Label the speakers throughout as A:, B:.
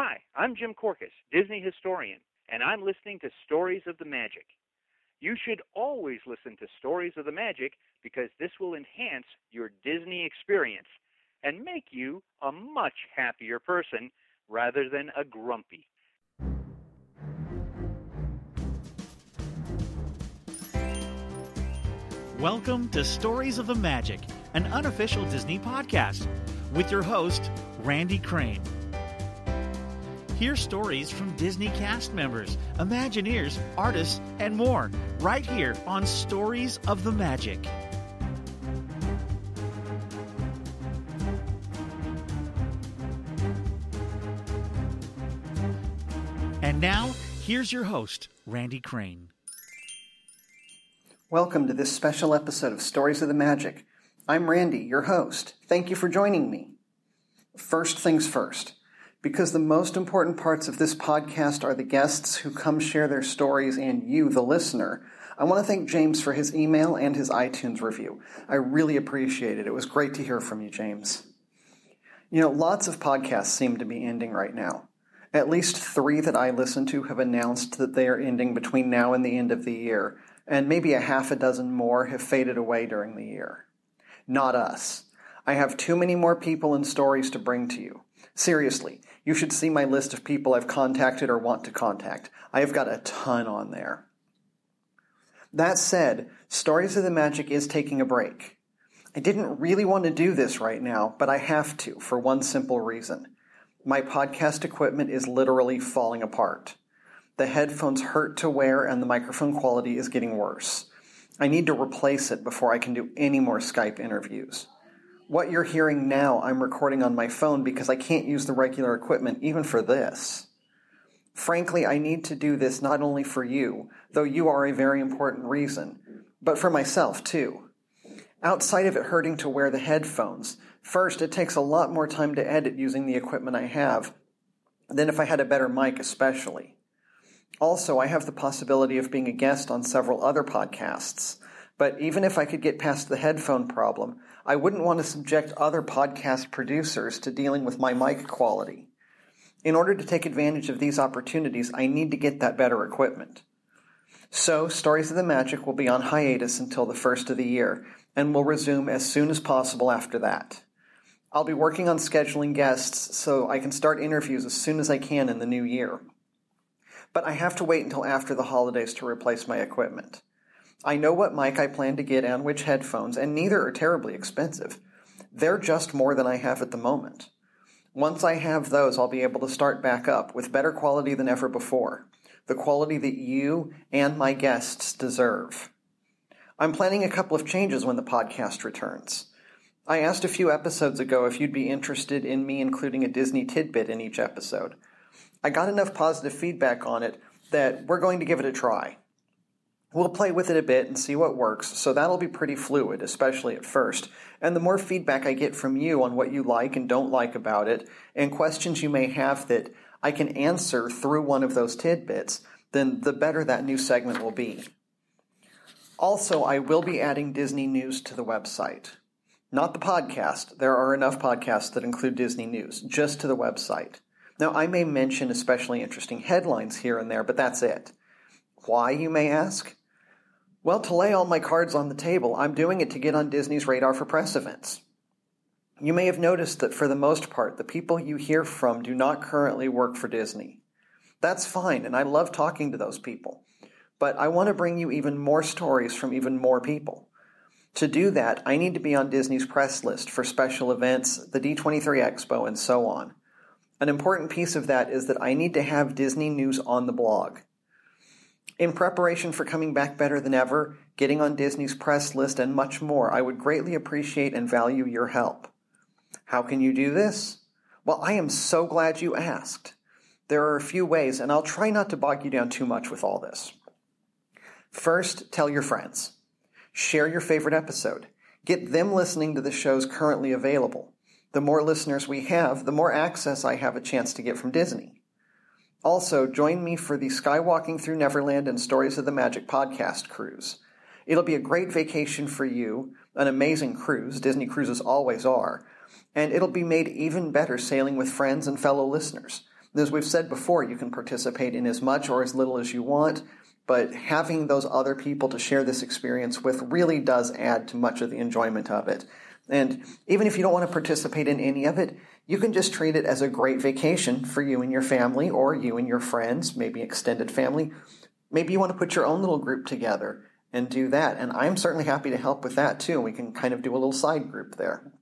A: Hi, I'm Jim Korkis, Disney historian, and I'm listening to Stories of the Magic. You should always listen to Stories of the Magic because this will enhance your Disney experience and make you a much happier person rather than a grumpy.
B: Welcome to Stories of the Magic, an unofficial Disney podcast, with your host, Randy Crane. Hear stories from Disney cast members, Imagineers, artists, and more right here on Stories of the Magic. And now, here's your host, Randy Crane.
C: Welcome to this special episode of Stories of the Magic. I'm Randy, your host. Thank you for joining me. First things first, because the most important parts of this podcast are the guests who come share their stories and you, the listener. I want to thank James for his email and his iTunes review. I really appreciate it. It was great to hear from you, James. You know, lots of podcasts seem to be ending right now. At least three that I listen to have announced that they are ending between now and the end of the year and maybe a half a dozen more have faded away during the year. Not us. I have too many more people and stories to bring to you. Seriously, you should see my list of people I've contacted or want to contact. I have got a ton on there. That said, Stories of the Magic is taking a break. I didn't really want to do this right now, but I have to for one simple reason. My podcast equipment is literally falling apart. The headphones hurt to wear and the microphone quality is getting worse. I need to replace it before I can do any more Skype interviews. What you're hearing now, I'm recording on my phone because I can't use the regular equipment even for this. Frankly, I need to do this not only for you, though you are a very important reason, but for myself too. Outside of it hurting to wear the headphones, first, it takes a lot more time to edit using the equipment I have than if I had a better mic, especially. Also, I have the possibility of being a guest on several other podcasts. But even if I could get past the headphone problem, I wouldn't want to subject other podcast producers to dealing with my mic quality. In order to take advantage of these opportunities, I need to get that better equipment. So, Stories of the Magic will be on hiatus until the first of the year, and will resume as soon as possible after that. I'll be working on scheduling guests so I can start interviews as soon as I can in the new year but I have to wait until after the holidays to replace my equipment. I know what mic I plan to get and which headphones, and neither are terribly expensive. They're just more than I have at the moment. Once I have those, I'll be able to start back up with better quality than ever before. The quality that you and my guests deserve. I'm planning a couple of changes when the podcast returns. I asked a few episodes ago if you'd be interested in me including a Disney tidbit in each episode. I got enough positive feedback on it that we're going to give it a try. We'll play with it a bit and see what works, so that'll be pretty fluid, especially at first. And the more feedback I get from you on what you like and don't like about it, and questions you may have that I can answer through one of those tidbits, then the better that new segment will be. Also, I will be adding Disney news to the website. Not the podcast. There are enough podcasts that include Disney news, just to the website. Now, I may mention especially interesting headlines here and there, but that's it. Why, you may ask? Well, to lay all my cards on the table, I'm doing it to get on Disney's radar for press events. You may have noticed that for the most part, the people you hear from do not currently work for Disney. That's fine, and I love talking to those people. But I want to bring you even more stories from even more people. To do that, I need to be on Disney's press list for special events, the D23 Expo, and so on. An important piece of that is that I need to have Disney news on the blog. In preparation for coming back better than ever, getting on Disney's press list, and much more, I would greatly appreciate and value your help. How can you do this? Well, I am so glad you asked. There are a few ways, and I'll try not to bog you down too much with all this. First, tell your friends. Share your favorite episode. Get them listening to the shows currently available. The more listeners we have, the more access I have a chance to get from Disney. Also, join me for the Skywalking Through Neverland and Stories of the Magic podcast cruise. It'll be a great vacation for you, an amazing cruise, Disney cruises always are, and it'll be made even better sailing with friends and fellow listeners. As we've said before, you can participate in as much or as little as you want, but having those other people to share this experience with really does add to much of the enjoyment of it. And even if you don't want to participate in any of it, you can just treat it as a great vacation for you and your family, or you and your friends, maybe extended family. Maybe you want to put your own little group together and do that. And I'm certainly happy to help with that too. We can kind of do a little side group there.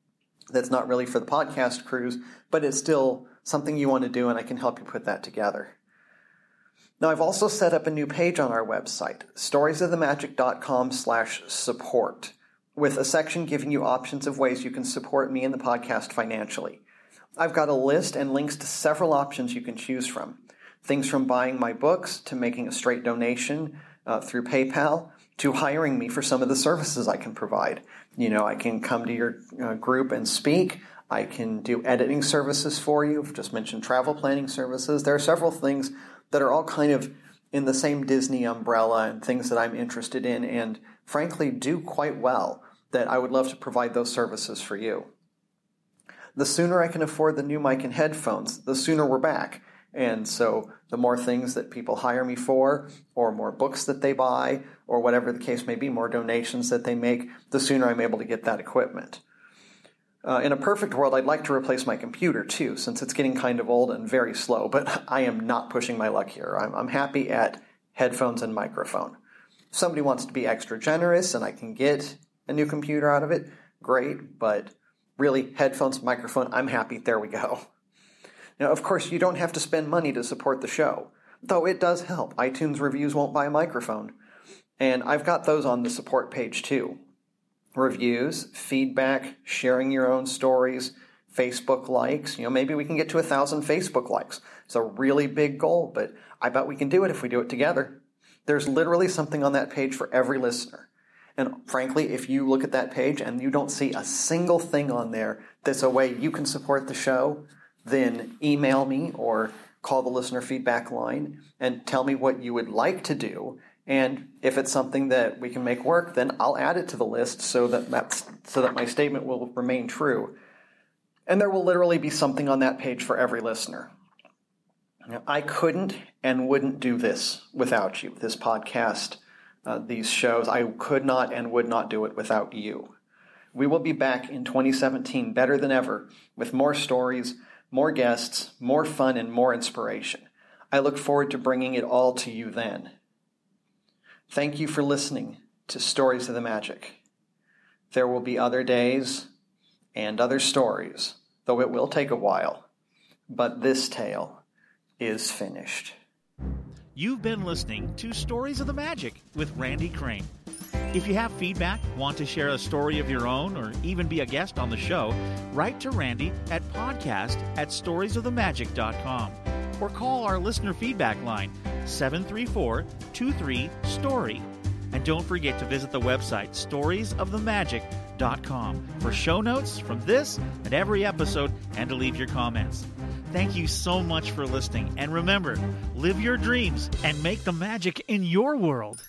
C: That's not really for the podcast cruise, but it's still something you want to do, and I can help you put that together. Now, I've also set up a new page on our website, storiesofthemagic.com slash support, with a section giving you options of ways you can support me and the podcast financially. I've got a list and links to several options you can choose from. Things from buying my books to making a straight donation uh, through PayPal to hiring me for some of the services I can provide. You know, I can come to your uh, group and speak. I can do editing services for you. I've just mentioned travel planning services. There are several things that are all kind of in the same Disney umbrella and things that I'm interested in and frankly do quite well that I would love to provide those services for you. The sooner I can afford the new mic and headphones, the sooner we're back. And so the more things that people hire me for, or more books that they buy, or whatever the case may be, more donations that they make, the sooner I'm able to get that equipment. Uh, in a perfect world, I'd like to replace my computer too, since it's getting kind of old and very slow, but I am not pushing my luck here. I'm, I'm happy at headphones and microphone. If somebody wants to be extra generous and I can get a new computer out of it, great, but really, headphones, microphone, I'm happy. There we go. Now, of course, you don't have to spend money to support the show, though it does help. iTunes reviews won't buy a microphone. And I've got those on the support page too. Reviews, feedback, sharing your own stories, Facebook likes. You know, maybe we can get to a thousand Facebook likes. It's a really big goal, but I bet we can do it if we do it together. There's literally something on that page for every listener. And frankly, if you look at that page and you don't see a single thing on there that's a way you can support the show, then email me or call the listener feedback line and tell me what you would like to do. And if it's something that we can make work, then I'll add it to the list so that that's, so that my statement will remain true. And there will literally be something on that page for every listener. I couldn't and wouldn't do this without you, this podcast, uh, these shows. I could not and would not do it without you. We will be back in 2017 better than ever with more stories, more guests, more fun, and more inspiration. I look forward to bringing it all to you then. Thank you for listening to Stories of the Magic. There will be other days and other stories, though it will take a while, but this tale is finished.
B: You've been listening to Stories of the Magic with Randy Crane. If you have feedback, want to share a story of your own, or even be a guest on the show, write to Randy at podcast at storiesofthemagic.com or call our listener feedback line 734 23 Story. And don't forget to visit the website storiesofthemagic.com for show notes from this and every episode and to leave your comments. Thank you so much for listening. And remember, live your dreams and make the magic in your world.